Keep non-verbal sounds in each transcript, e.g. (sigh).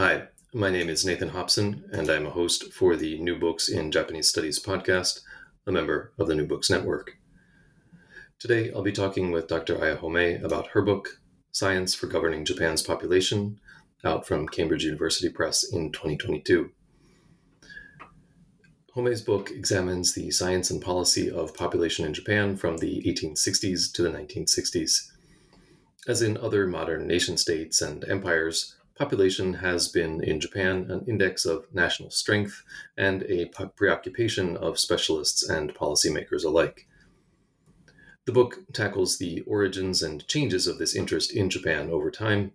Hi, my name is Nathan Hobson, and I'm a host for the New Books in Japanese Studies podcast, a member of the New Books Network. Today, I'll be talking with Dr. Aya Homei about her book, Science for Governing Japan's Population, out from Cambridge University Press in 2022. Homei's book examines the science and policy of population in Japan from the 1860s to the 1960s. As in other modern nation states and empires, population has been in Japan an index of national strength and a preoccupation of specialists and policymakers alike. The book tackles the origins and changes of this interest in Japan over time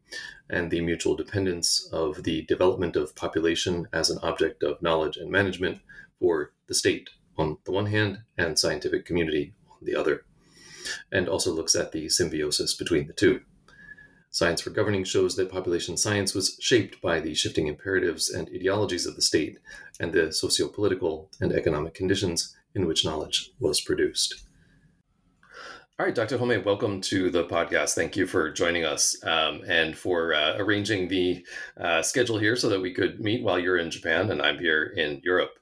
and the mutual dependence of the development of population as an object of knowledge and management for the state on the one hand and scientific community on the other, and also looks at the symbiosis between the two. Science for Governing shows that population science was shaped by the shifting imperatives and ideologies of the state and the socio political and economic conditions in which knowledge was produced. All right, Dr. Homei, welcome to the podcast. Thank you for joining us um, and for uh, arranging the uh, schedule here so that we could meet while you're in Japan and I'm here in Europe.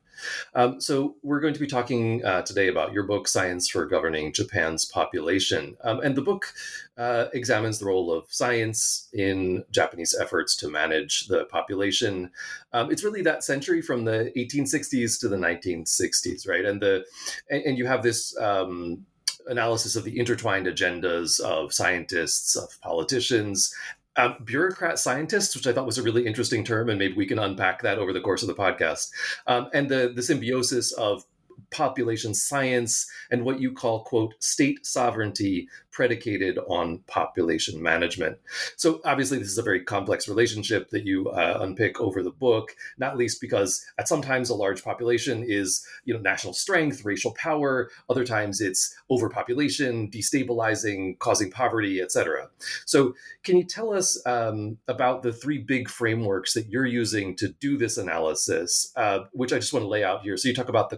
Um, so, we're going to be talking uh, today about your book, Science for Governing Japan's Population. Um, and the book uh, examines the role of science in Japanese efforts to manage the population. Um, it's really that century from the 1860s to the 1960s, right? And the and, and you have this um, analysis of the intertwined agendas of scientists, of politicians, uh, bureaucrat scientists, which I thought was a really interesting term, and maybe we can unpack that over the course of the podcast. Um, and the the symbiosis of population science and what you call quote state sovereignty predicated on population management. So obviously, this is a very complex relationship that you uh, unpick over the book, not least because at sometimes a large population is you know national strength, racial power. Other times it's overpopulation, destabilizing, causing poverty, etc. So can you tell us um, about the three big frameworks that you're using to do this analysis, uh, which I just want to lay out here? So you talk about the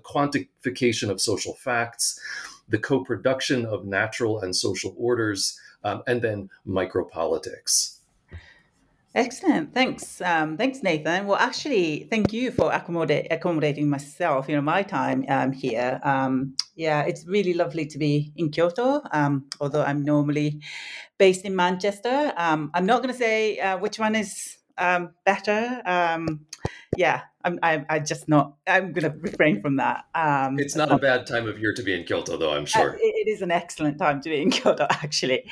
of social facts the co production of natural and social orders, um, and then micropolitics. Excellent. Thanks. Um, thanks, Nathan. Well, actually, thank you for accommodating myself, you know, my time um, here. Um, yeah, it's really lovely to be in Kyoto, um, although I'm normally based in Manchester. Um, I'm not going to say uh, which one is um, better. yeah, I'm, I, I just not. I'm going to refrain from that. Um, it's not a bad time of year to be in Kyoto, though. I'm uh, sure it, it is an excellent time to be in (laughs) Kyoto, actually.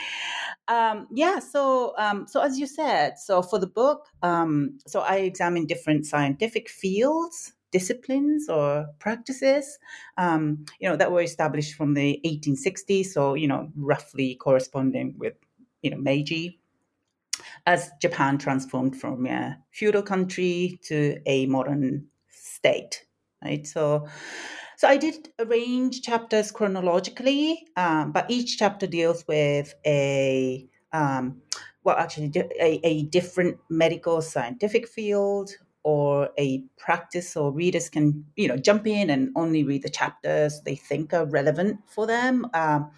Um, yeah. So, um, so as you said, so for the book, um, so I examine different scientific fields, disciplines, or practices, um, you know, that were established from the 1860s. So, you know, roughly corresponding with, you know, Meiji as Japan transformed from a feudal country to a modern state, right? So, so I did arrange chapters chronologically, um, but each chapter deals with a um, well, actually, a, a different medical scientific field or a practice or readers can you know jump in and only read the chapters they think are relevant for them um,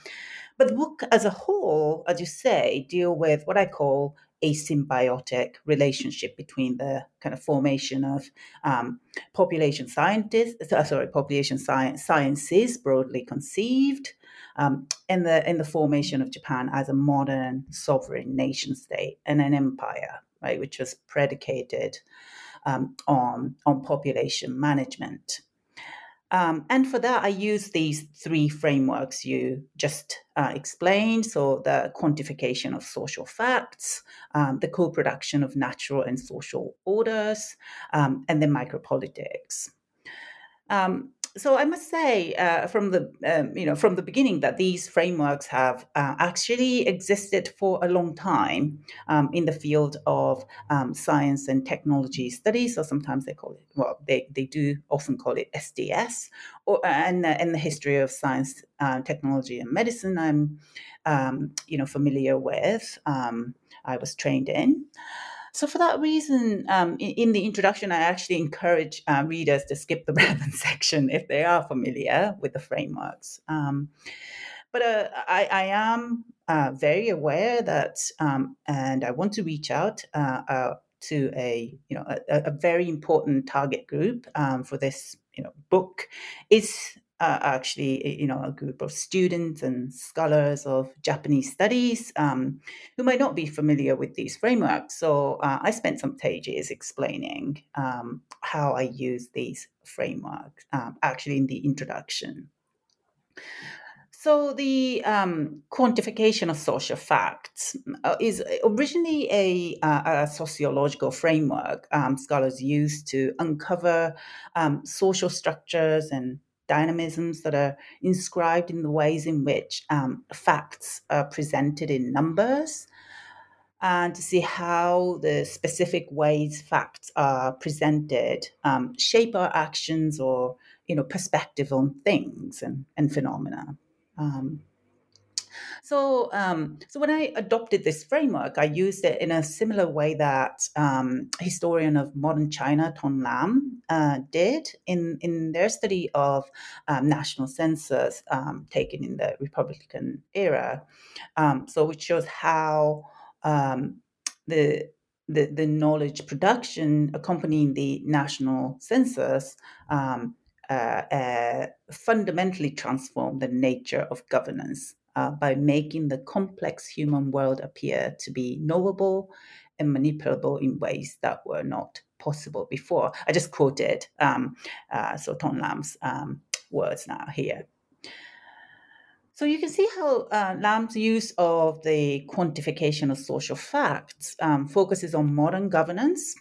but the book as a whole as you say deal with what i call a symbiotic relationship between the kind of formation of um, population scientists uh, sorry population science sciences broadly conceived um, in the in the formation of japan as a modern sovereign nation state and an empire right which was predicated um, on, on population management. Um, and for that, I use these three frameworks you just uh, explained. So, the quantification of social facts, um, the co production of natural and social orders, um, and then micropolitics. Um, so I must say, uh, from the um, you know from the beginning, that these frameworks have uh, actually existed for a long time um, in the field of um, science and technology studies, or sometimes they call it well, they, they do often call it STS, or and uh, in the history of science, uh, technology, and medicine, I'm um, you know familiar with. Um, I was trained in. So, for that reason, um, in, in, the introduction, I actually encourage uh, readers to skip the (laughs) relevant section if they are familiar with the frameworks. Um, but uh, I, I, am uh, very aware that, um, and I want to reach out uh, uh, to a you know a, a, very important target group um, for this you know book is uh, actually, you know, a group of students and scholars of Japanese studies um, who might not be familiar with these frameworks. So uh, I spent some pages explaining um, how I use these frameworks, um, actually in the introduction. So the um, quantification of social facts uh, is originally a, uh, a sociological framework um, scholars use to uncover um, social structures and dynamisms that are inscribed in the ways in which um, facts are presented in numbers and to see how the specific ways facts are presented um, shape our actions or you know perspective on things and, and phenomena. Um, so, um, so when I adopted this framework, I used it in a similar way that um, historian of modern China, Tong Lam, uh, did in, in their study of um, national census um, taken in the Republican era. Um, so, which shows how um, the the, the knowledge production accompanying the national census uh, uh, fundamentally transformed the nature of governance uh, by making the complex human world appear to be knowable and manipulable in ways that were not possible before. I just quoted um, uh, so Tong Lam's um, words now here. So you can see how uh, Lam's use of the quantification of social facts um, focuses on modern governance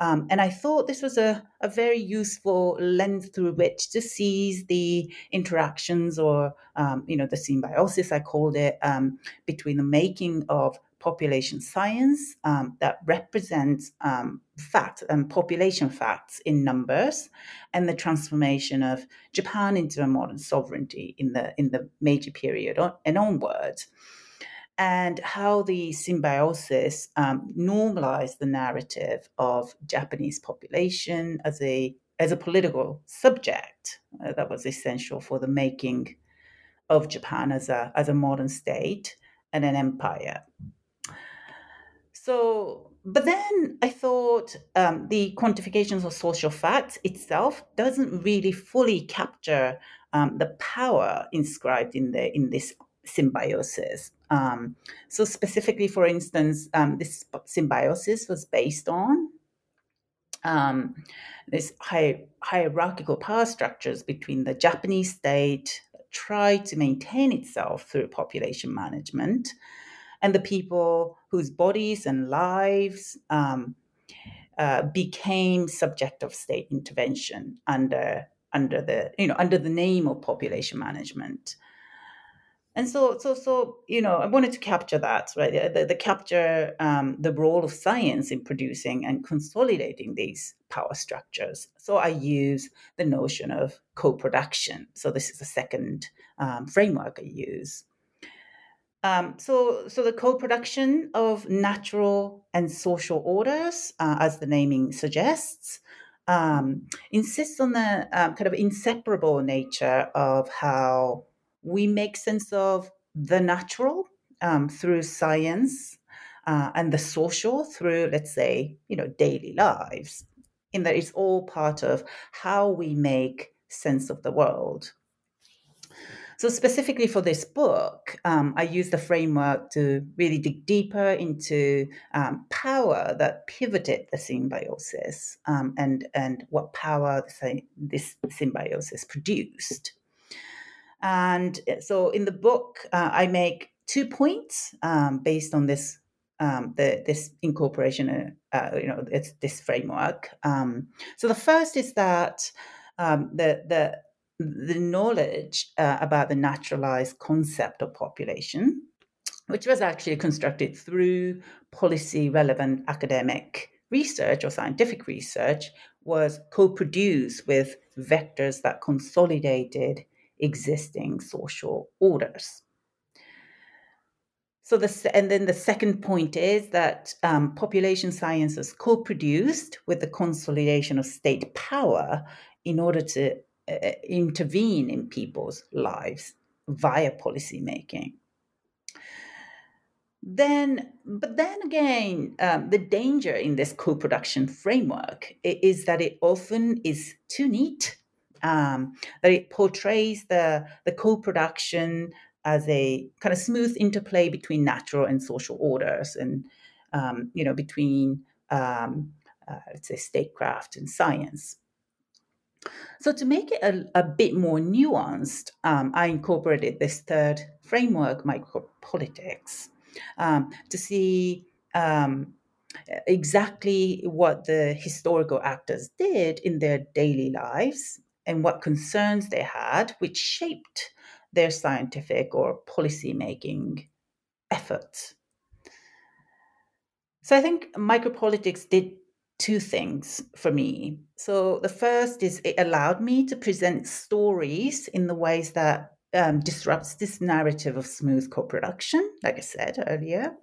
um, and I thought this was a, a very useful lens through which to seize the interactions or, um, you know, the symbiosis, I called it, um, between the making of population science um, that represents um, facts and population facts in numbers and the transformation of Japan into a modern sovereignty in the in the Meiji period and onwards and how the symbiosis um, normalized the narrative of Japanese population as a as a political subject uh, that was essential for the making of Japan as a as a modern state and an empire. So, but then I thought um, the quantifications of social facts itself doesn't really fully capture um, the power inscribed in the in this symbiosis. Um, so, specifically, for instance, um, this symbiosis was based on um, this hi- hierarchical power structures between the Japanese state that tried to maintain itself through population management and the people whose bodies and lives um, uh, became subject of state intervention under under the you know under the name of population management and so so so you know i wanted to capture that right? The, the, capture um, the role of science in producing and consolidating these power structures. So i use the notion of co-production. So this is the second um, framework i use. Um, so, so the co-production of natural and social orders, uh, as the naming suggests, um, insists on the um, kind of inseparable nature of how we make sense of the natural um, through science uh, and the social through, let's say, you know, daily lives. In that it's all part of how we make sense of the world. So, specifically for this book, um, I use the framework to really dig deeper into um, power that pivoted the symbiosis um, and, and what power this symbiosis produced. And uh, so, in the book, uh, I make two points um, based on this. Um, the, this incorporation, uh, uh, you know, it's this framework. Um, so the first is that the the the knowledge uh, about the naturalized concept of population, which was actually constructed through policy relevant academic research or scientific research, was co produced with vectors that consolidated existing social orders. So the and then the second point is that um, population science is co-produced with the consolidation of state power in order to uh, intervene in people's lives via policy making. Then, but then again, um, the danger in this co production framework is that it often is too neat, um, that it portrays the, the co production as a kind of smooth interplay between natural and social orders and, um, you know, between, um, uh, let's say, statecraft and science. So, to make it a, a bit more nuanced, um, I incorporated this third framework, micropolitics, um, to see um, exactly what the historical actors did in their daily lives and what concerns they had, which shaped their scientific or policy making efforts. So I think micropolitics did two things for me. So the first is it allowed me to present stories in the ways that um, disrupts this narrative of smooth co-production, like I said earlier.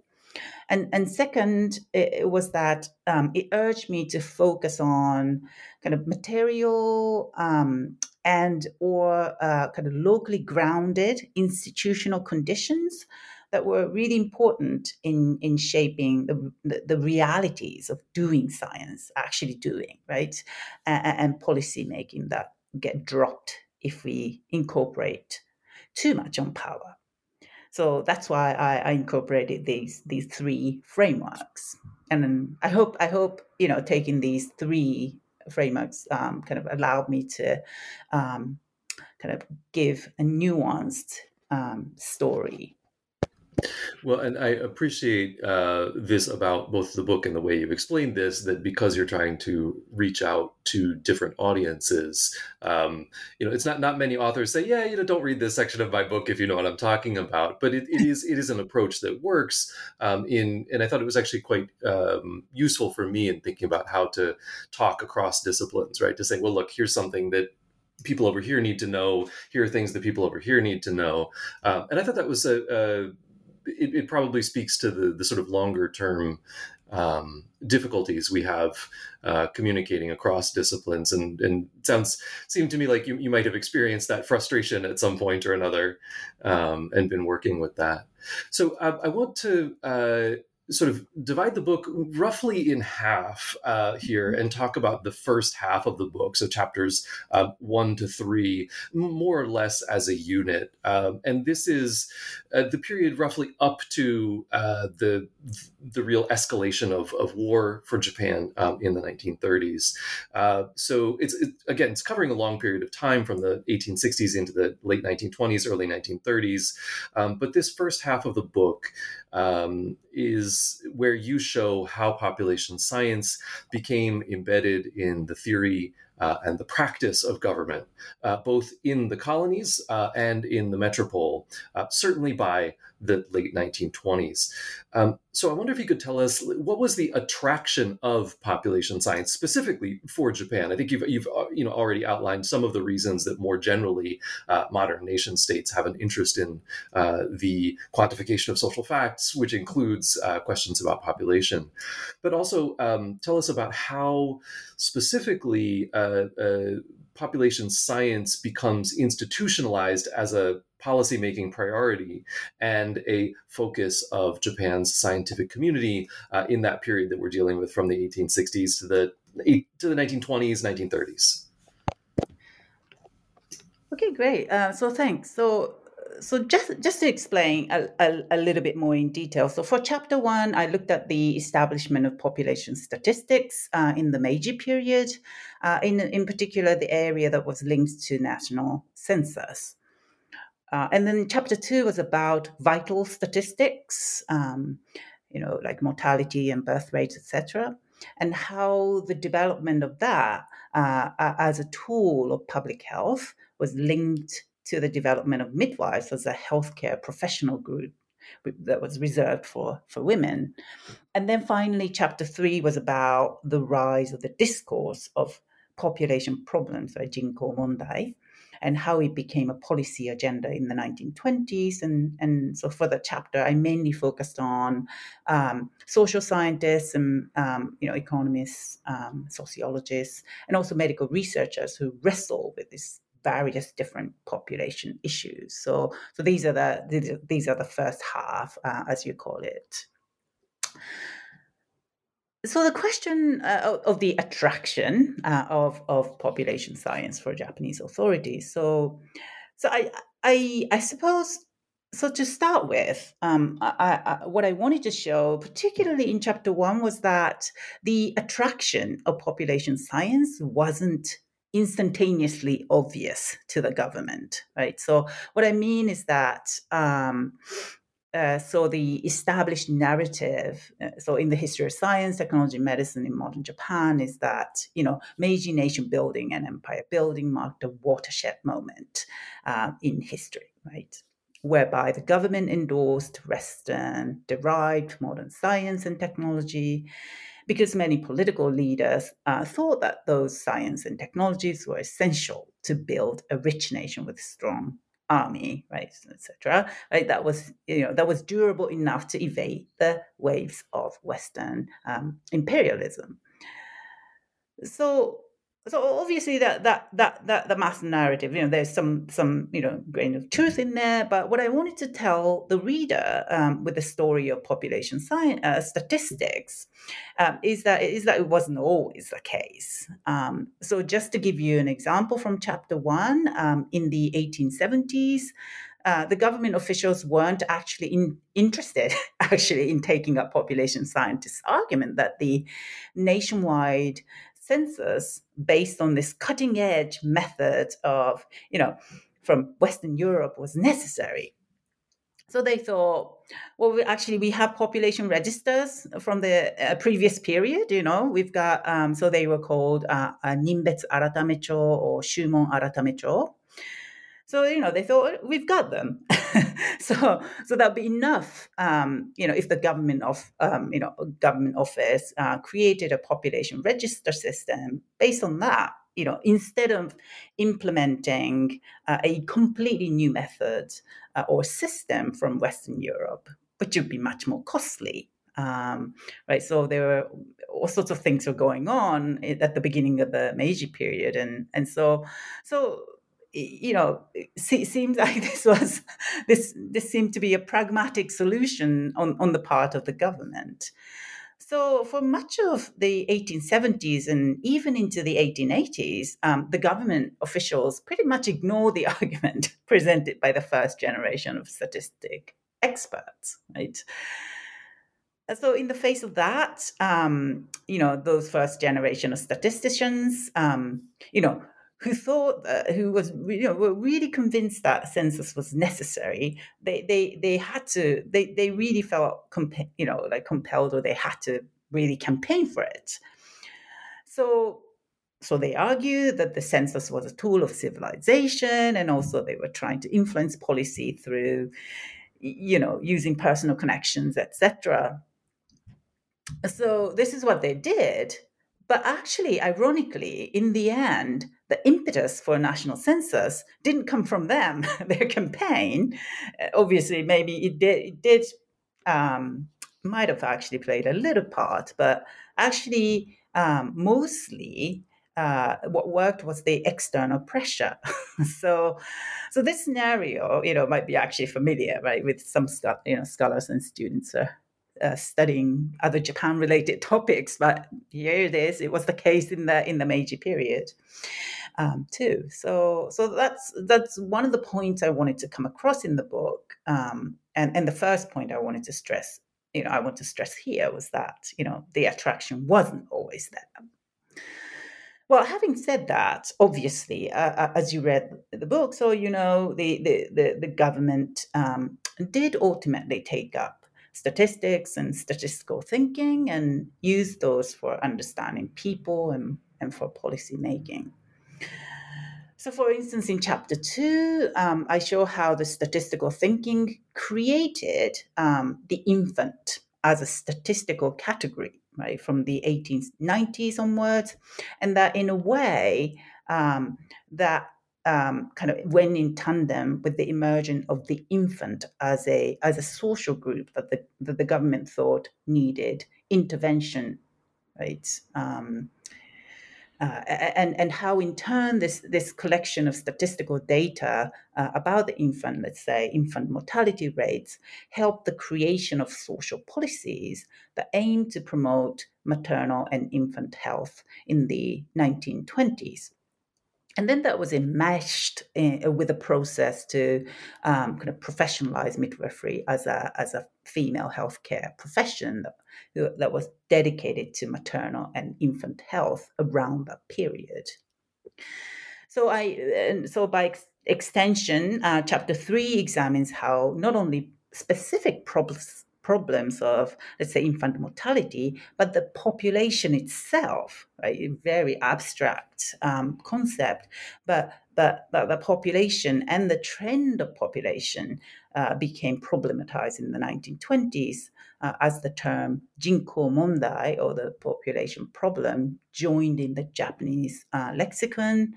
And, and second, it, it was that um, it urged me to focus on kind of material um, and or uh, kind of locally grounded institutional conditions that were really important in in shaping the, the, the realities of doing science, actually doing right, and, and policy making that get dropped if we incorporate too much on power. So that's why I, I incorporated these these three frameworks, and I hope I hope you know taking these three frameworks um, kind of allowed me to um, kind of give a nuanced um, story well, and I appreciate uh, this about both the book and the way you've explained this. That because you're trying to reach out to different audiences, um, you know, it's not not many authors say, yeah, you know, don't read this section of my book if you know what I'm talking about. But it, it (laughs) is it is an approach that works. Um, in and I thought it was actually quite um, useful for me in thinking about how to talk across disciplines. Right, to say, well, look, here's something that people over here need to know. Here are things that people over here need to know. Um, and I thought that was a, a it, it, probably speaks to the, the sort of longer term um, difficulties we have uh, communicating across disciplines. And and it sounds seemed to me like you, you might have experienced that frustration at some point or another um, and been working with that. So uh, i want to uh, sort of divide the book roughly in half uh, here and talk about the first half of the book, so chapters uh, one to three, more or less as a unit. Um, and this is uh, the period roughly up to uh, the the real escalation of, of war for Japan um, in the 1930s. Uh, so it's it, again, it's covering a long period of time from the 1860s into the late 1920s, early 1930s. Um, but this first half of the book um, is where you show how population science became embedded in the theory uh, and the practice of government, uh, both in the colonies uh, and in the metropole, uh, certainly by the late 1920s. Um, so I wonder if you could tell us what was the attraction of population science specifically for Japan. I think you've you've uh, you know already outlined some of the reasons that more generally uh, modern nation states have an interest in uh, the quantification of social facts, which includes uh, questions about population. But also um, tell us about how specifically uh, uh, population science becomes institutionalized as a policymaking priority and a focus of Japan's scientific community uh, in that period that we're dealing with from the 1860s to the to the 1920s, 1930s. Okay, great. Uh, so thanks. So so just just to explain a, a, a, little bit more in detail. So for chapter one, I looked at the establishment of population statistics uh, in the Meiji period, uh, in in particular the area that was linked to national census. Uh, and then chapter two was about vital statistics, um, you know, like mortality and birth rates, etc., and how the development of that uh, as a tool of public health was linked to the development of midwives as a healthcare professional group that was reserved for, for women. And then finally, chapter three was about the rise of the discourse of population problems, right, Jinko Mondai, and how it became a policy agenda in the 1920s. And, and so for the chapter, I mainly focused on um, social scientists and um, you know economists, um, sociologists, and also medical researchers who wrestle with this various different population issues. So, so these are the these are the first half, uh, as you call it. So the question uh, of the attraction uh, of of population science for Japanese authorities. So, so I I I suppose. So to start with, um, I, I, what I wanted to show, particularly in chapter one, was that the attraction of population science wasn't instantaneously obvious to the government, right? So what I mean is that. Um, uh, so the established narrative, uh, so in the history of science, technology, medicine in modern Japan, is that you know Meiji nation building and empire building marked a watershed moment uh, in history, right? Whereby the government endorsed Western derived modern science and technology, because many political leaders uh, thought that those science and technologies were essential to build a rich nation with strong army, right, etc. Right, that was you know that was durable enough to evade the waves of Western um, imperialism. So so obviously that that that that the mass narrative you know there's some some you know grain of truth in there but what i wanted to tell the reader um, with the story of population science uh, statistics um, is that is that it wasn't always the case. Um, so just to give you an example from chapter one um, in the 1870s uh, the government officials weren't actually in, interested (laughs) actually in taking up population scientists' argument that the nationwide census based on this cutting edge method of, you know, from Western Europe was necessary. So they thought, well, we, actually, we have population registers from the uh, previous period. You know, we've got um, so they were called uh, uh, Ninbetsu Aratamecho or Shumon Aratamecho. So you know, they thought we've got them. (laughs) so so that'll be enough. Um, you know, if the government of um, you know government office uh, created a population register system based on that, you know, instead of implementing uh, a completely new method uh, or system from Western Europe, which would be much more costly. Um, right, so there were all sorts of things were going on at the beginning of the Meiji period, and and so so you know, it seems (laughs) like this was this this seemed to be a pragmatic solution on, on the part of the government. So, for much of the 1870s and even into the 1880s, um, the government officials pretty much ignored the (laughs) argument presented by the first generation of statistic experts, right? So, in the face of that, um, you know, those first generation of statisticians, um, you know, who thought that, who was you know were really convinced that census was necessary they they they had to they they really felt comp- you know like compelled or they had to really campaign for it so so they argue that the census was a tool of civilization, and also they were trying to influence policy through, you know, using personal connections, etc. So this is what they did. But actually, ironically, in the end, the impetus for a national census didn't come from them, (laughs) their campaign. Obviously, maybe it did, it did um, might have actually played a little part, but actually, um, mostly uh, what worked was the external pressure. (laughs) so, so this scenario, you know, might be actually familiar, right, with some you know scholars and students uh, uh, studying other Japan-related (laughs) topics. But here it is; it was the case in the in the Meiji period. Um, too. So, so that's that's one of the points I wanted to come across in the book, um, and and the first point I wanted to stress, you know, I want to stress here was that you know the attraction wasn't always there. Well, having said that, obviously, uh, uh, as you read the book, so you know the the the, the government um, did ultimately take up statistics and statistical thinking and use those for understanding people and, and for policy making. So, for instance, in chapter two, um, I show how the statistical thinking created um, the infant as a statistical category right, from the 1890s onwards, and that in a way um, that um, kind of went in tandem with the emergence of the infant as a as a social group that the that the government thought needed intervention, right? Um, uh, and and how in turn this this collection of statistical data uh, about the infant, let's say infant mortality rates, helped the creation of social policies that aim to promote maternal and infant health in the 1920s and then that was enmeshed in, uh, with a process to um, kind of professionalize midwifery as a as a female healthcare profession that, that was dedicated to maternal and infant health around that period. So I so by ex- extension, uh, chapter three examines how not only specific problems problems of, let's say, infant mortality, but the population itself, right? A very abstract um, concept, but, but, but the population and the trend of population uh, became problematized in the 1920s uh, as the term jinko mondai, or the population problem, joined in the Japanese uh, lexicon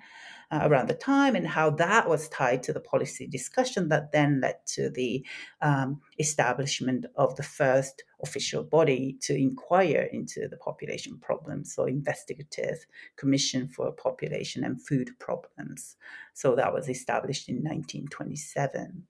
uh, around the time and how that was tied to the policy discussion that then led to the um, establishment of the first official body to inquire into the population problems, so investigative commission for population and food problems. So that was established in 1927.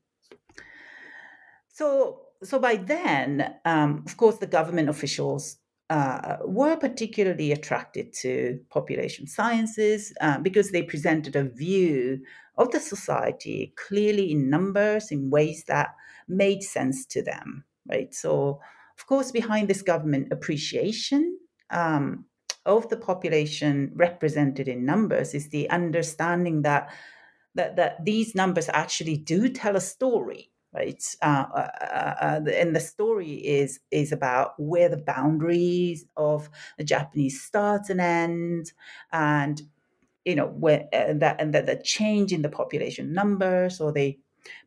So, so by then, um, of course, the government officials uh, were particularly attracted to population sciences uh, because they presented a view of the society clearly in numbers in ways that made sense to them, right? So, of course, behind this government appreciation um, of the population represented in numbers is the understanding that that, that these numbers actually do tell a story right? Uh, uh, uh, uh and the story is is about where the boundaries of the Japanese start and end, and you know where and that and that the change in the population numbers or the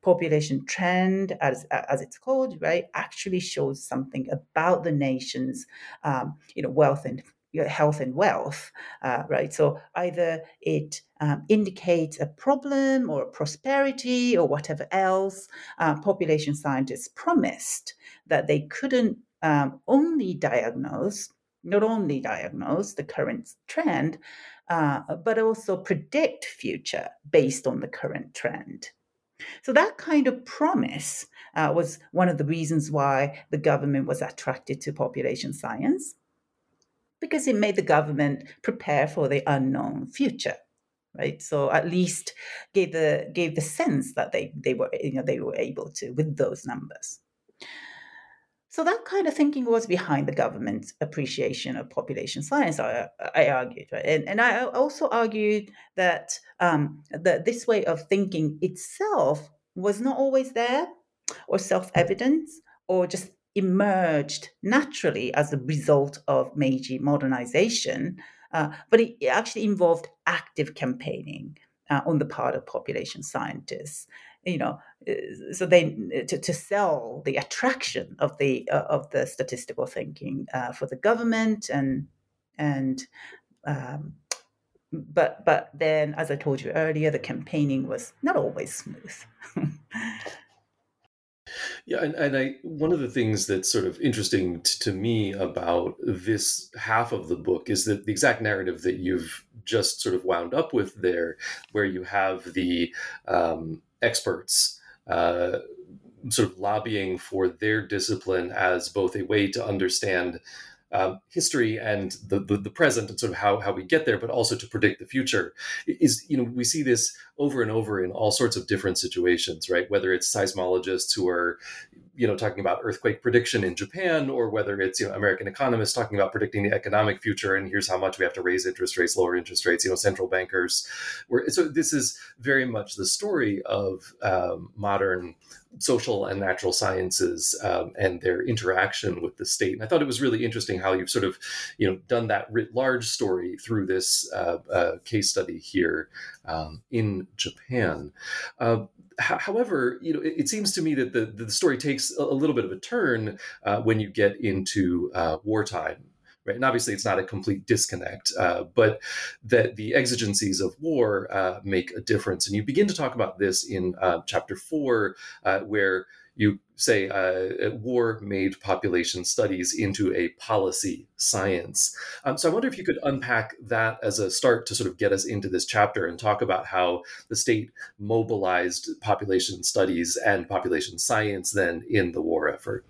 population trend as as it's called right actually shows something about the nation's um, you know wealth and health and wealth, uh, right? So either it um, indicates a problem or prosperity or whatever else. Uh, population scientists promised that they couldn't um, only diagnose, not only diagnose the current trend, uh, but also predict future based on the current trend. So that kind of promise uh, was one of the reasons why the government was attracted to population science because it made the government prepare for the unknown future right? So at least gave the gave the sense that they they were you know they were able to with those numbers. So that kind of thinking was behind the government's appreciation of population science i, I argued right? And, and i also argued that um, that this way of thinking itself was not always there or self-evident or just emerged naturally as a result of Meiji modernization, uh, but it actually involved active campaigning uh, on the part of population scientists. You know, uh, so they to, to sell the attraction of the uh, of the statistical thinking uh, for the government and and um, but but then as I told you earlier, the campaigning was not always smooth. (laughs) Yeah, and, and I one of the things that's sort of interesting t- to me about this half of the book is that the exact narrative that you've just sort of wound up with there, where you have the um, experts uh, sort of lobbying for their discipline as both a way to understand um, history and the, the, the present and sort of how how we get there, but also to predict the future. Is you know we see this over and over in all sorts of different situations, right? Whether it's seismologists who are you know talking about earthquake prediction in Japan, or whether it's you know American economists talking about predicting the economic future, and here's how much we have to raise interest rates, lower interest rates. You know, central bankers. Where so this is very much the story of um, modern social and natural sciences um, and their interaction with the state. And I thought it was really interesting how you've sort of, you know, done that writ large story through this uh, uh, case study here um, in Japan. Uh, however, you know, it, it, seems to me that the, the story takes a, a little bit of a turn uh, when you get into uh, wartime right? And obviously, it's not a complete disconnect, uh, but that the exigencies of war uh, make a difference. And you begin to talk about this in uh, chapter four, uh, where you say uh, war made population studies into a policy science. Um, so I wonder if you could unpack that as a start to sort of get us into this chapter and talk about how the state mobilized population studies and population science then in the war effort.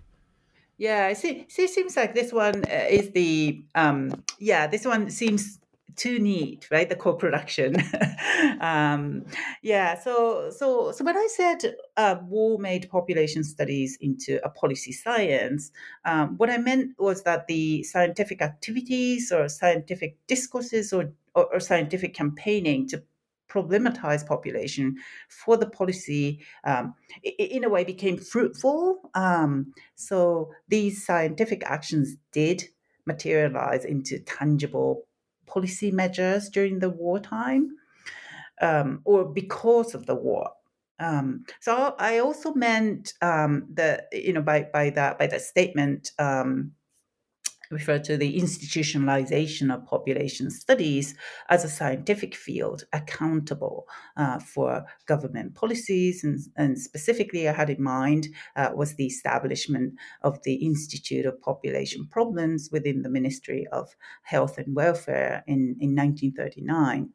Yeah, it seems like this one uh, is the um, yeah. This one seems too neat, right? The co-production. (laughs) um, yeah. So so so when I said uh, war made population studies into a policy science, um, what I meant was that the scientific activities or scientific discourses or, or, or scientific campaigning to problematize population for the policy um, in a way became fruitful. Um, so these scientific actions did materialize into tangible policy measures during the wartime um, or because of the war. Um, so I also meant um, that you know by by that by that statement um, refer to the institutionalization of population studies as a scientific field accountable uh, for government policies. And, and, specifically, I had in mind uh, was the establishment of the Institute of Population Problems within the Ministry of Health and Welfare in, in 1939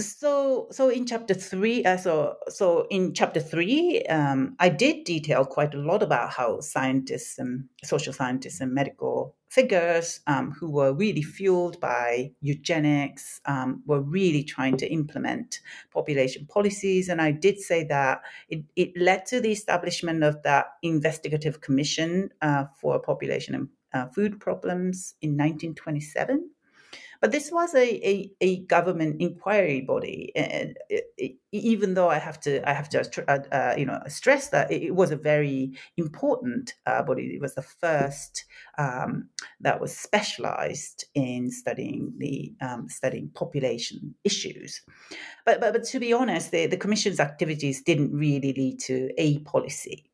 so so in chapter three uh, so so in chapter three um, i did detail quite a lot about how scientists and social scientists and medical figures um, who were really fueled by eugenics um, were really trying to implement population policies. And i did say that it, it led to the establishment of that investigative commission uh, for population and uh, food problems in 1927 but this was a, a, a government inquiry body, and it, it, even though I have to I have to uh, uh, you know stress that it, was a very important uh, body. It was the first um, that was specialized in studying the um, studying population issues. But, but but to be honest, the, the commission's activities didn't really lead to a policy.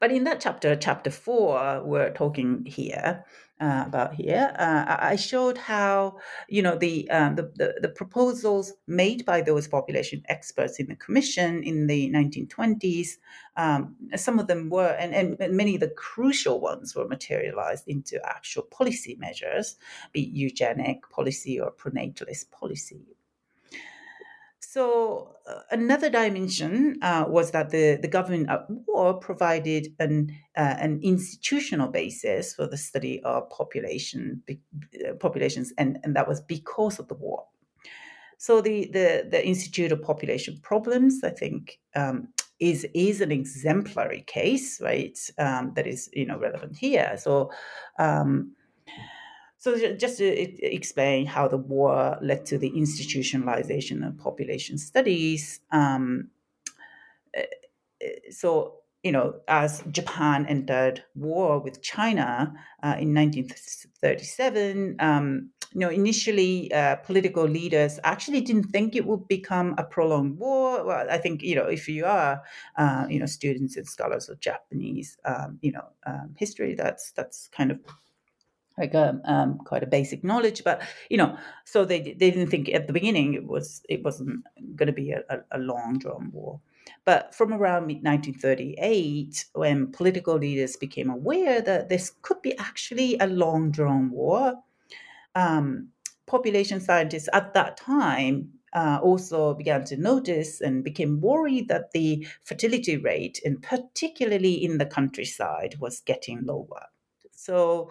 But in that chapter, chapter four, we're talking here uh, about here. Uh, I showed how you know the, uh, the, the the proposals made by those population experts in the commission in the 1920s. Um, some of them were, and, and many of the crucial ones were materialized into actual policy measures, be it eugenic policy or pronatalist policy. So uh, another dimension uh, was that the, the government at war provided an uh, an institutional basis for the study of population uh, populations, and, and that was because of the war. So the the, the Institute of Population Problems, I think, um, is is an exemplary case, right? Um, that is you know relevant here. So. Um, so just to explain how the war led to the institutionalization of population studies. Um, eh, eh, so you know, as Japan entered war with China uh, in 1937, um, you know, initially uh, political leaders actually didn't think it would become a prolonged war. Well, I think you know, if you are, uh, you know, students and scholars of Japanese, um, you know, um, history, that's that's kind of like a um, um, quite a basic knowledge, but you know, so they they didn't think at the beginning it was it wasn't going to be a, a long drawn war. But from around 1938, when political leaders became aware that this could be actually a long drawn war, um, population scientists at that time uh, also began to notice and became worried that the fertility rate, and particularly in the countryside, was getting lower. So,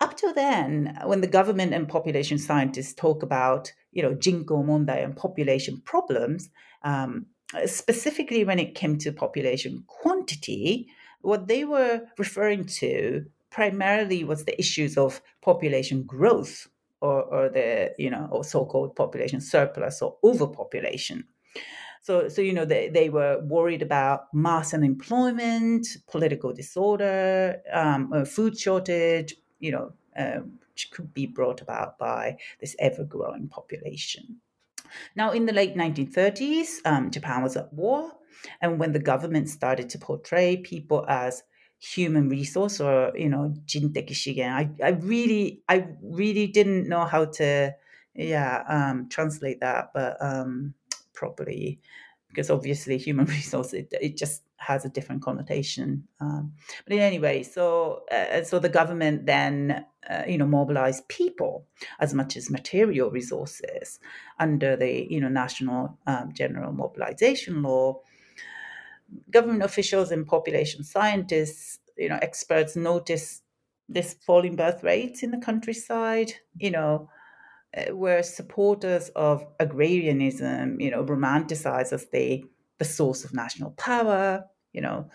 up till then, when the government and population scientists talk about, you know, jinko mondai and population problems, um, specifically when it came to population quantity, what they were referring to primarily was the issues of population growth or, or the you know or so-called population surplus or overpopulation. So so you know they, they were worried about mass unemployment political disorder um, food shortage you know uh, which could be brought about by this ever-growing population now, in the late 1930s, um, Japan was at war. And when the government started to portray people as human resource or, you know, jinteki shigen, I, I really, I really didn't know how to, yeah, um, translate that, but um, properly because obviously human (laughs) resource it, it just has a different connotation um, but in any way so uh, so the government then uh, you know mobilized people as much as material resources under the you know national um, general mobilization law. Government officials and population scientists you know experts notice this falling birth rates in the countryside you know uh, were supporters of agrarianism, you know, romanticized as the the source of national power, you know.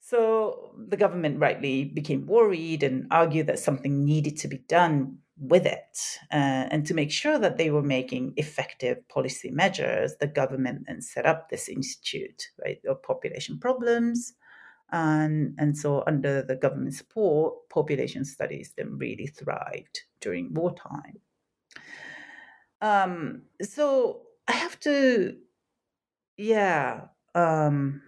So the government rightly became worried and argued that something needed to be done with it. Uh, and to make sure that they were making effective policy measures, the government then set up this institute, right, of population problems, and, and so, under the government support, population studies then really thrived during wartime. Um, so, I have to, yeah, um,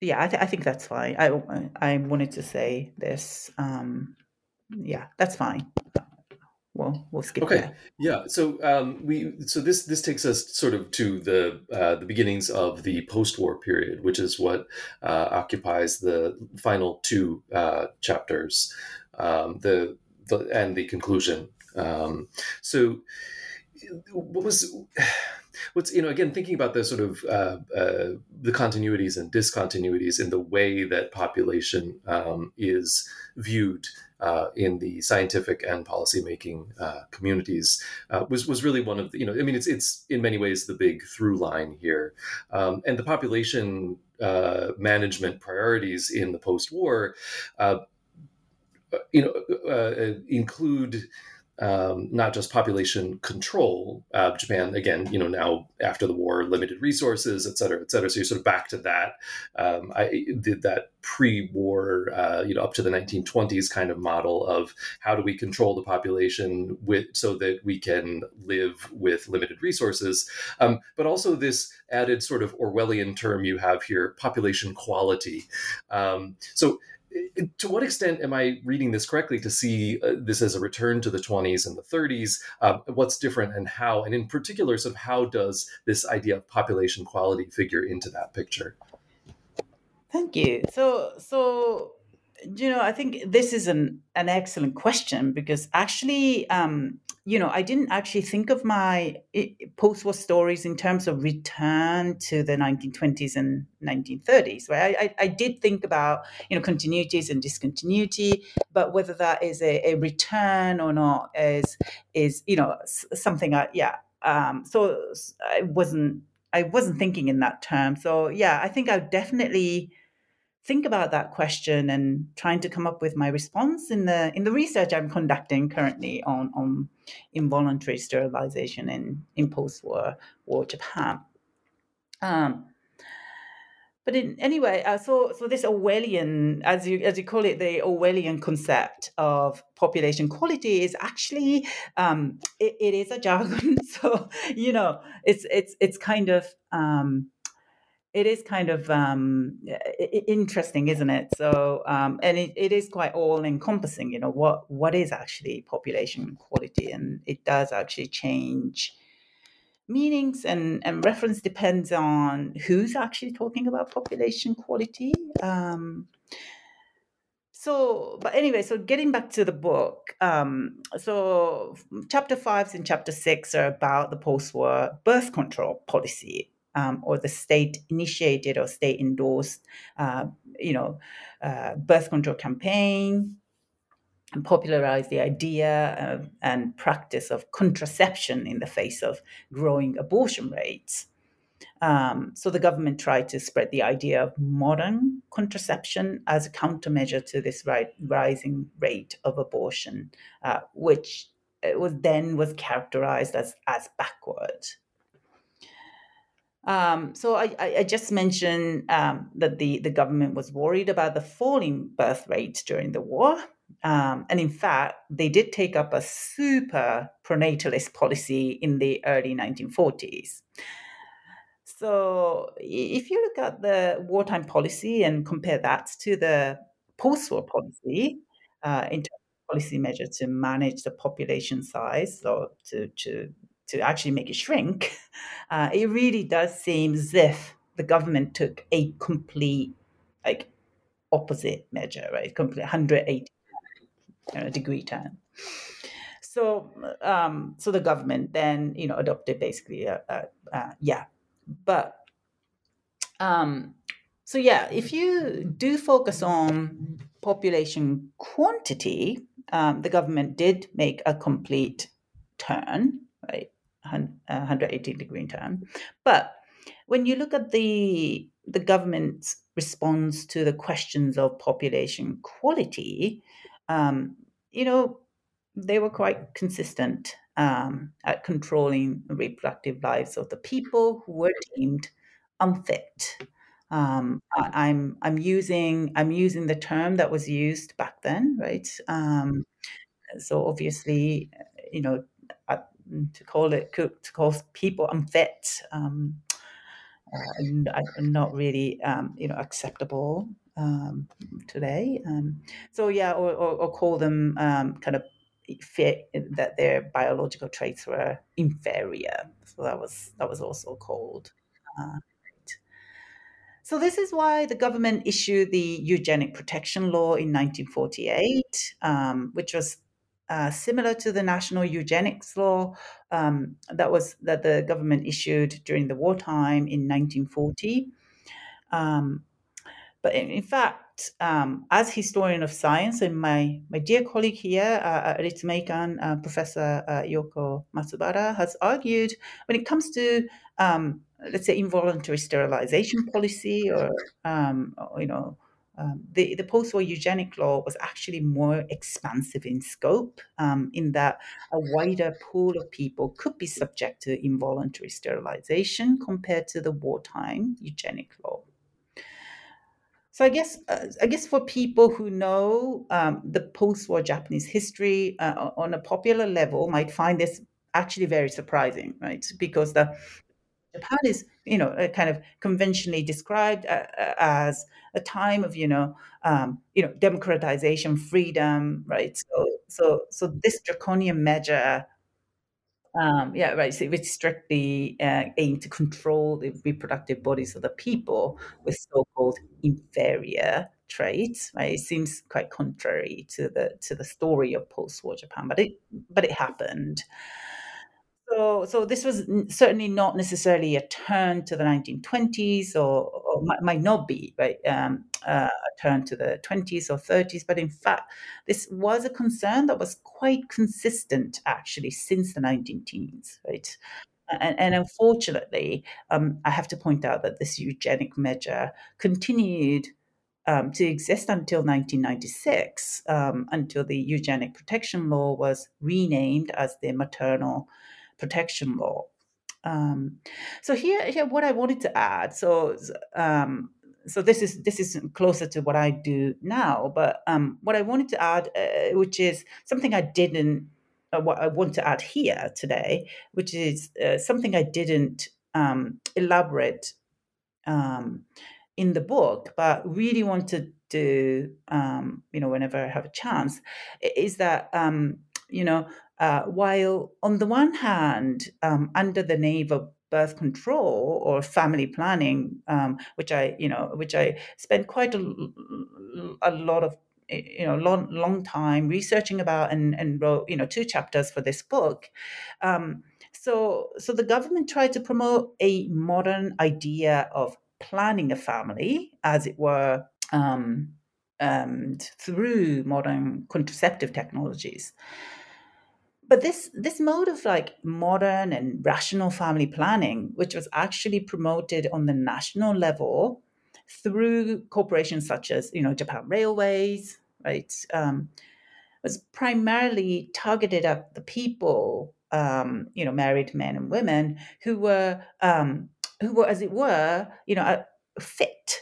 yeah, I, th- I think that's fine. I, I wanted to say this. Um, yeah, that's fine we'll we'll skip okay that. yeah so um, we so this this takes us sort of to the uh, the beginnings of the post-war period which is what uh, occupies the final two uh, chapters um, the, the and the conclusion um, so what was what's you know again thinking about the sort of uh, uh, the continuities and discontinuities in the way that population um, is viewed uh, in the scientific and policymaking uh, communities uh, was was really one of the, you know I mean it's it's in many ways the big through line here, um, and the population uh, management priorities in the post war, uh, you know, uh, include um, not just population control. Uh, Japan, again, you know, now after the war, limited resources, et cetera, et cetera. So you're sort of back to that. Um, I did that pre-war, uh, you know, up to the 1920s kind of model of how do we control the population with so that we can live with limited resources, um, but also this added sort of Orwellian term you have here, population quality. Um, so to what extent am I reading this correctly to see uh, this as a return to the 20s and the 30s? Uh, what's different and how? And in particular, sort of how does this idea of population quality figure into that picture? Thank you. So, so you know, I think this is an an excellent question because actually, um, you know, I didn't actually think of my post-war stories in terms of return to the 1920s and 1930s. Right? I, I, I, did think about you know continuities and discontinuity, but whether that is a, a return or not is is you know something. I, yeah. Um, so I wasn't I wasn't thinking in that term. So yeah, I think I definitely think about that question and trying to come up with my response in the in the research I'm conducting currently on on involuntary sterilization in in post-war war Japan. Um, but in, anyway, uh, so so this Orwellian, as you as you call it, the Orwellian concept of population quality is actually um, it, it is a jargon. (laughs) So you know, it's it's it's kind of um, it is kind of um, interesting, isn't it? So, um, and it, it is quite all encompassing. You know, what what is actually population quality, and it does actually change meanings and, and reference depends on who's actually talking about population quality. Um, so, but anyway, so getting back to the book, um, so chapter five and chapter six are about the post-war birth control policy, um, or the state-initiated or state-endorsed, uh, you know, uh, birth control campaign, and popularized the idea and practice of contraception in the face of growing abortion rates. Um, so the government tried to spread the idea of modern contraception as a countermeasure to this ri- rising rate of abortion, uh, which was then was characterized as as backward. Um, so I, I, just mentioned um, that the, the government was worried about the falling birth rates during the war, um, and in fact, they did take up a super pronatalist policy in the early 1940s. So, if you look at the wartime policy and compare that to the post war policy, uh, in terms of policy measures to manage the population size, or to, to, to actually make it shrink, (laughs) uh, it really does seem as if the government took a complete, like, opposite measure, right? Complete 180 a degree turn. So, um, so the government then, you know, adopted basically, a, a, a, yeah, but, um, so yeah, if you do focus on population quantity, um, the government did make a complete turn, right, 180 degree turn. But when you look at the the government's response to the questions of population quality, um, you know, they were quite consistent um, at controlling the reproductive lives of the people who were deemed unfit. Um, I, am I'm, I'm using I'm using the term that was used back then, right? Um, so obviously, you know, uh, to call it to call people unfit, um, uh, not really, um, you know, acceptable um, today. Um, so yeah, or, or, or call them um, kind of fit that their biological traits were inferior. So that was that was also called. Uh, so this is why the government issued the Eugenic Protection Law in 1948, um, which was uh, similar to the National Eugenics Law um, that was that the government issued during the wartime in 1940. Um, but in, in fact, um, as historian of science, and my, my dear colleague here uh, at Ritsumeikan, uh, Professor uh, Yoko Matsubara, has argued when it comes to, um, let's say, involuntary sterilization policy or, um, or you know, um, the, the post-war eugenic law was actually more expansive in scope um, in that a wider pool of people could be subject to involuntary sterilization compared to the wartime eugenic law. So I guess uh, I guess for people who know um, the post-war Japanese history uh, on a popular level, might find this actually very surprising, right? Because the Japan is, you know, kind of conventionally described uh, uh, as a time of, you know, um, you know, democratization, freedom, right? So, so, so this draconian measure um, yeah, right. So it's strictly uh, aimed to control the reproductive bodies of the people with so-called inferior traits. Right? It seems quite contrary to the to the story of post-war Japan, but it but it happened. So, so this was certainly not necessarily a turn to the 1920s, or, or might, might, not be right um, uh, a turn to the 20s or 30s. But in fact, this was a concern that was quite consistent actually since the 19 teens, right? And, and, unfortunately, um, I have to point out that this eugenic measure continued um, to exist until 1996, um, until the Eugenic Protection Law was renamed as the Maternal protection law. Um, so here, here, what I wanted to add. So, um, so this is this is closer to what I do now. But um, what I wanted to add, uh, which is something I didn't, uh, what I want to add here today, which is uh, something I didn't um, elaborate um, in the book, but really wanted to, um, you know, whenever I have a chance, is that you know, uh, while on the one hand, um, under the name of birth control or family planning, um, which I, you know, which I spent quite a, a lot of you know long long time researching about and and wrote you know two chapters for this book um, so so the government tried to promote a modern idea of planning a family as it were um, through modern contraceptive technologies but this this mode of like modern and rational family planning which was actually promoted on the national level through corporations such as you know japan railways right um, was primarily targeted at the people um, you know married men and women who were um, who were as it were you know fit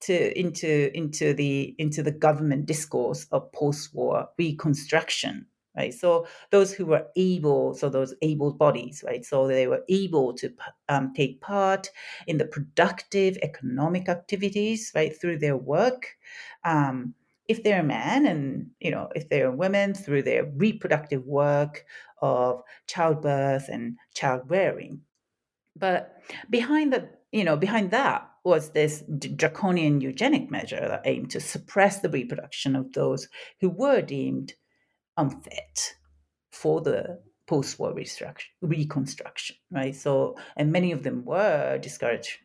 to into into the into the government discourse of post-war reconstruction right? So those who were able, so those able bodies, right? So they were able to um, take part in the productive economic activities, right, through their work. Um, if they're men and you know if they're women through their reproductive work of childbirth and child rearing but behind the you know behind that was this draconian eugenic measure that aimed to suppress the reproduction of those who were deemed unfit for the post-war reconstruction, right? So, and many of them were discouraged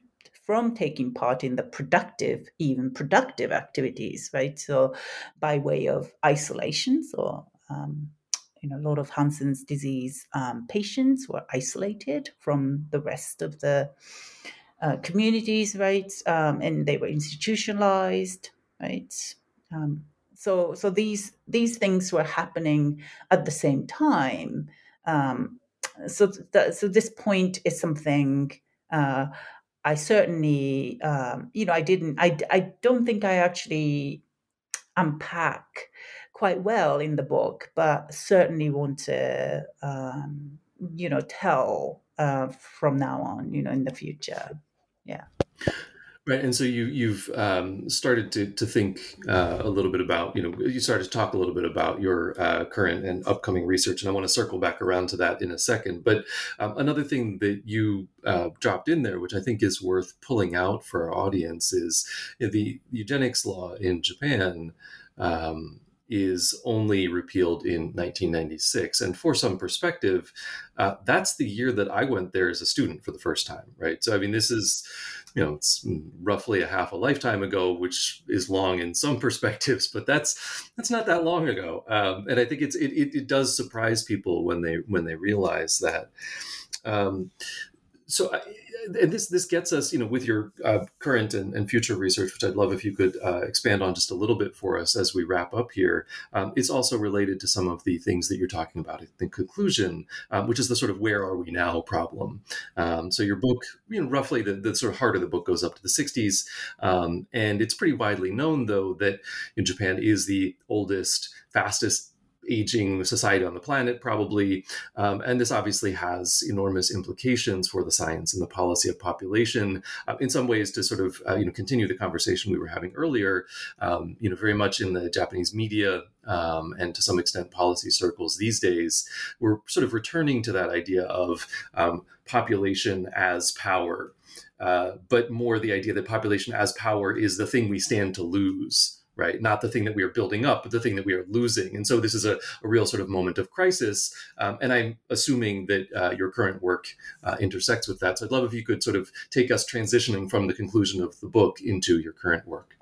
from taking part in the productive, even productive activities, right? So, by way of isolation, so um, you know, a lot of Hansen's disease um, patients were isolated from the rest of the uh, communities, right? Um, and they were institutionalized, right? So so these these things were happening at the same time. Um, so th- so this point is something uh, I certainly um, you know I didn't I, I don't think I actually unpack quite well in the book but certainly want to um, you know tell uh, from now on you know in the future. Yeah Right, and so you you've um, started to to think uh, a little bit about you know you started to talk a little bit about your uh, current and upcoming research, and I want to circle back around to that in a second. But um, another thing that you uh, dropped in there, which I think is worth pulling out for our audience, is the eugenics law in Japan. Um, is only repealed in 1996. And for some perspective, uh, that's the year that I went there as a student for the first time, right? So, I mean, this is you know it's roughly a half a lifetime ago which is long in some (laughs) perspectives but that's that's not that long ago. Um, and i think it's it, it, it, does surprise people when they when they realize that. Um, so I, and this this gets us, you know, with your uh, current and, and, future research, which I'd love if you could uh, expand on just a little bit for us as we wrap up here. Um, it's also related to some of the things that you're talking about in the conclusion, um, which is the sort of where are we now problem. Um, so your book, you know, roughly the, the, sort of heart of the book goes up to the 60s, um, and it's pretty widely known though that in Japan is the oldest, fastest aging society on the planet, probably. Um, and this obviously has enormous implications for the science and the policy of population. Uh, in some ways, to sort of uh, you know continue the conversation we were having earlier, um, you know, very much in the Japanese media um, and to some extent policy circles these days, we're sort of returning to that idea of um, population as power. Uh, but more the idea that population as power is the thing we stand to lose right? Not the thing that we are building up, but the thing that we are losing. And so this is a, a real sort of moment of crisis. Um, and I'm assuming that uh, your current work uh, intersects with that. So I'd love if you could sort of take us transitioning from the conclusion of the book into your current work.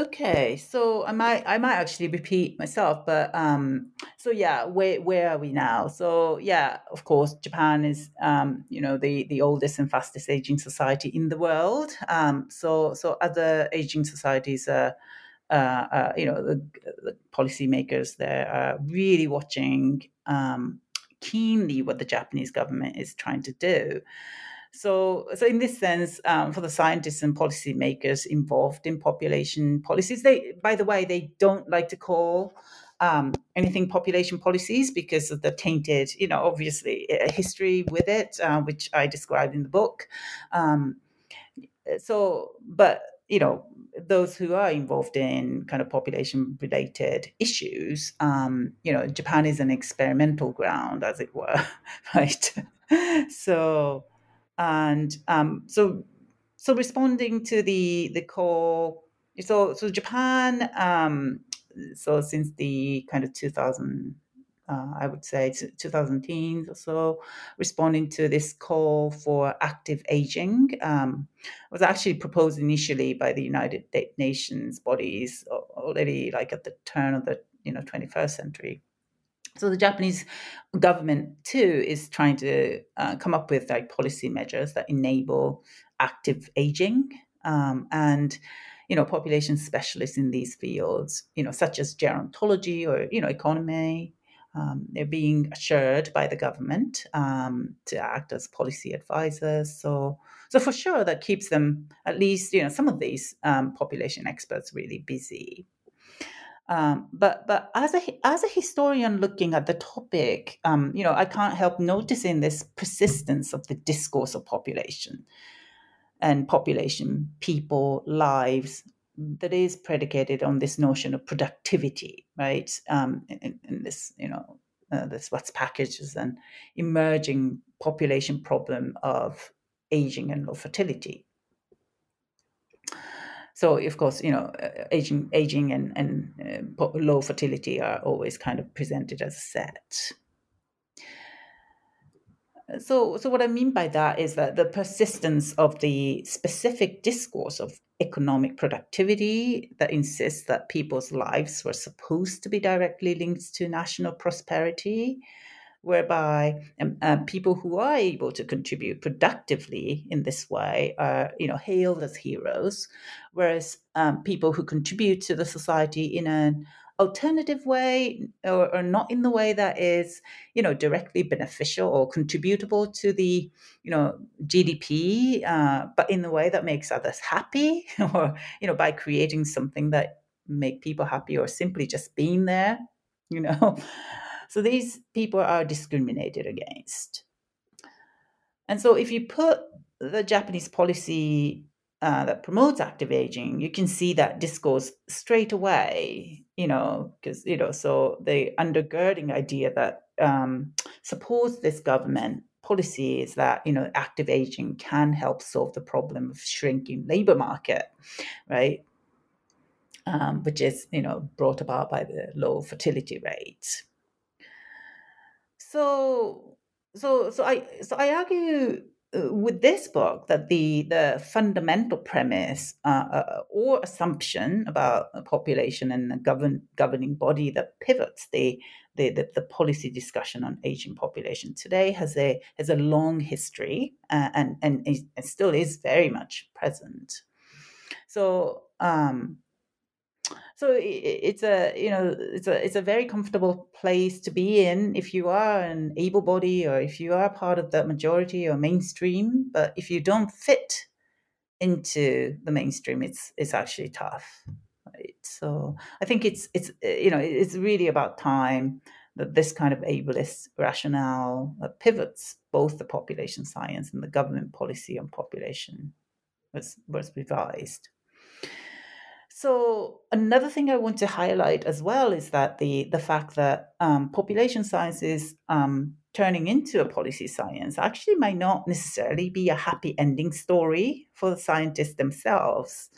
Okay, so I might I might actually repeat myself, but um, so yeah, where where are we now? So yeah, of course, Japan is um, you know the the oldest and fastest aging society in the world. Um, so so other aging societies are uh, uh, you know, the, the policymakers there are really watching um, keenly what the Japanese government is trying to do. so, so in this sense, um, for the scientists and policymakers involved in population policies, they, by the way, they don't like to call um, anything population policies because of the tainted, you know, obviously a history with it, uh, which I described in the book. Um, so, but you know, those who are involved in kind of population related issues, um, you know, Japan is an experimental ground, as it were, (laughs) right? so, and um, so, so responding to the the call, so so Japan, um, so since the kind of 2000 uh, I would say 2010s or so, responding to this call for active aging. Um, was actually proposed initially by the United Nations bodies already like at the turn of the you know 21st century. So the Japanese government too is trying to uh, come up with like policy measures that enable active aging um, and you know population specialists in these fields, you know such as gerontology or you know economy, um, they're being assured by the government um, to act as policy advisors. So, so for sure, that keeps them at least, you know, some of these um, population experts really busy. Um, but but as a as a historian looking at the topic, um, you know, I can't help noticing this persistence of the discourse of population and population, people, lives, that is predicated on this notion of productivity, right? Um, in, in, this, you know, uh, this what's packaged as an emerging population problem of aging and low fertility. So, of course, you know, uh, aging, aging, and and uh, low fertility are always kind of presented as a set. So, so what I mean by that is that the persistence of the specific discourse of economic productivity that insists that people's lives were supposed to be directly linked to national prosperity, whereby um, uh, people who are able to contribute productively in this way are, you know, hailed as heroes, whereas um, people who contribute to the society in an alternative way or, or, not in the way that is you know directly beneficial or contributable to the you know gdp uh, but in the way that makes others happy (laughs) or you know by creating something that make people happy or simply just being there you know? (laughs) So these people are discriminated against. And so if you put the japanese policy uh, that promotes active aging, you can see that discourse straight away, you know, because, you know, so the undergirding idea that um, supports this government policy is that, you know, active aging can help solve the problem of shrinking labor market, right? Um, which is, you know, brought about by the low fertility rates. So, so, so I, so I argue with this book that the the fundamental premise uh, uh, or assumption about a population and the govern, governing body that pivots the, the, the the policy discussion on aging population today has a has a long history uh, and and still is very much present. So um, so it's a you know it's a it's a very comfortable place to be in if you are an able body or if you are part of the majority or mainstream but if you don't fit into the mainstream it's it's actually tough right? So i think it's it's uh, you know it's really about time that this kind of ableist rationale pivots both the population science and the government policy on population was was revised so another thing I want to highlight as well is that the the fact that um, population science is um, turning into a policy science actually might not necessarily be a happy ending story for the scientists themselves.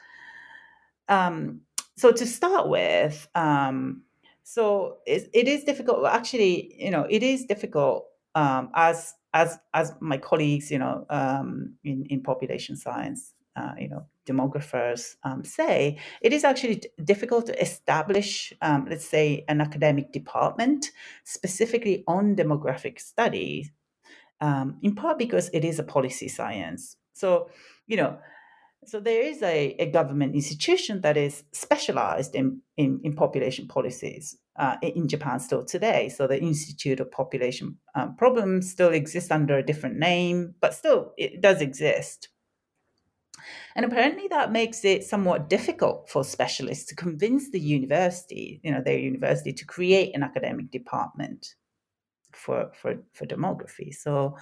Um, so to start with, um, so it, it is difficult. Actually, you know, it is difficult um, as as as my colleagues, you know, um, in in population science uh, you know demographers um, say, it is actually difficult to establish, um, let's say, an academic department specifically on demographic studies, um, in part because it is a policy science. So, you know, so there is a, a government institution that is specialized in, in, in population policies uh, in Japan still today. So the Institute of Population um, Problems still exists under a different name, but still it does exist. And apparently that makes it somewhat difficult for specialists to convince the university, you know, their university to create an academic department for for, for demography. So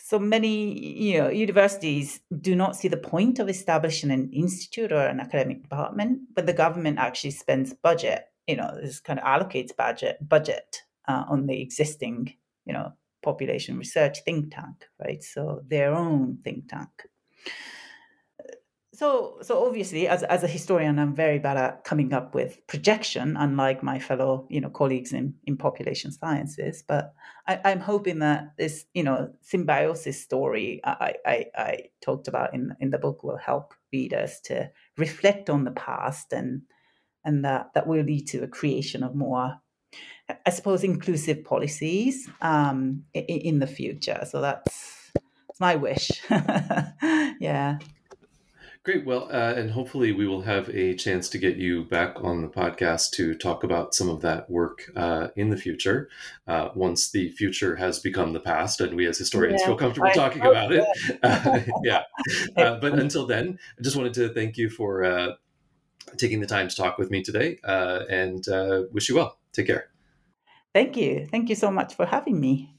so many you know, universities do not see the point of establishing an institute or an academic department, but the government actually spends budget, you know, this kind of allocates budget budget uh, on the existing, you know, population research think tank, right? So their own think tank so so obviously as, as a historian i'm very bad at coming up with projection unlike my fellow you know colleagues in, in population sciences but I, i'm hoping that this you know symbiosis story I, I, I talked about in, in the book will help readers to reflect on the past and and that that will lead to the creation of more i suppose inclusive policies um, in, in the future. So that's, that's my wish (laughs) yeah Great. Well, uh, and hopefully we will have a chance to get you back on the podcast to talk about some of that work uh, in the future, uh, once the future has become the past and we as historians yeah, feel comfortable I talking about it. (laughs) yeah. Uh, but until then, I just wanted to thank you for uh, taking the time to talk with me today uh, and wish you well. Take care. Thank you. Thank you so much for having me.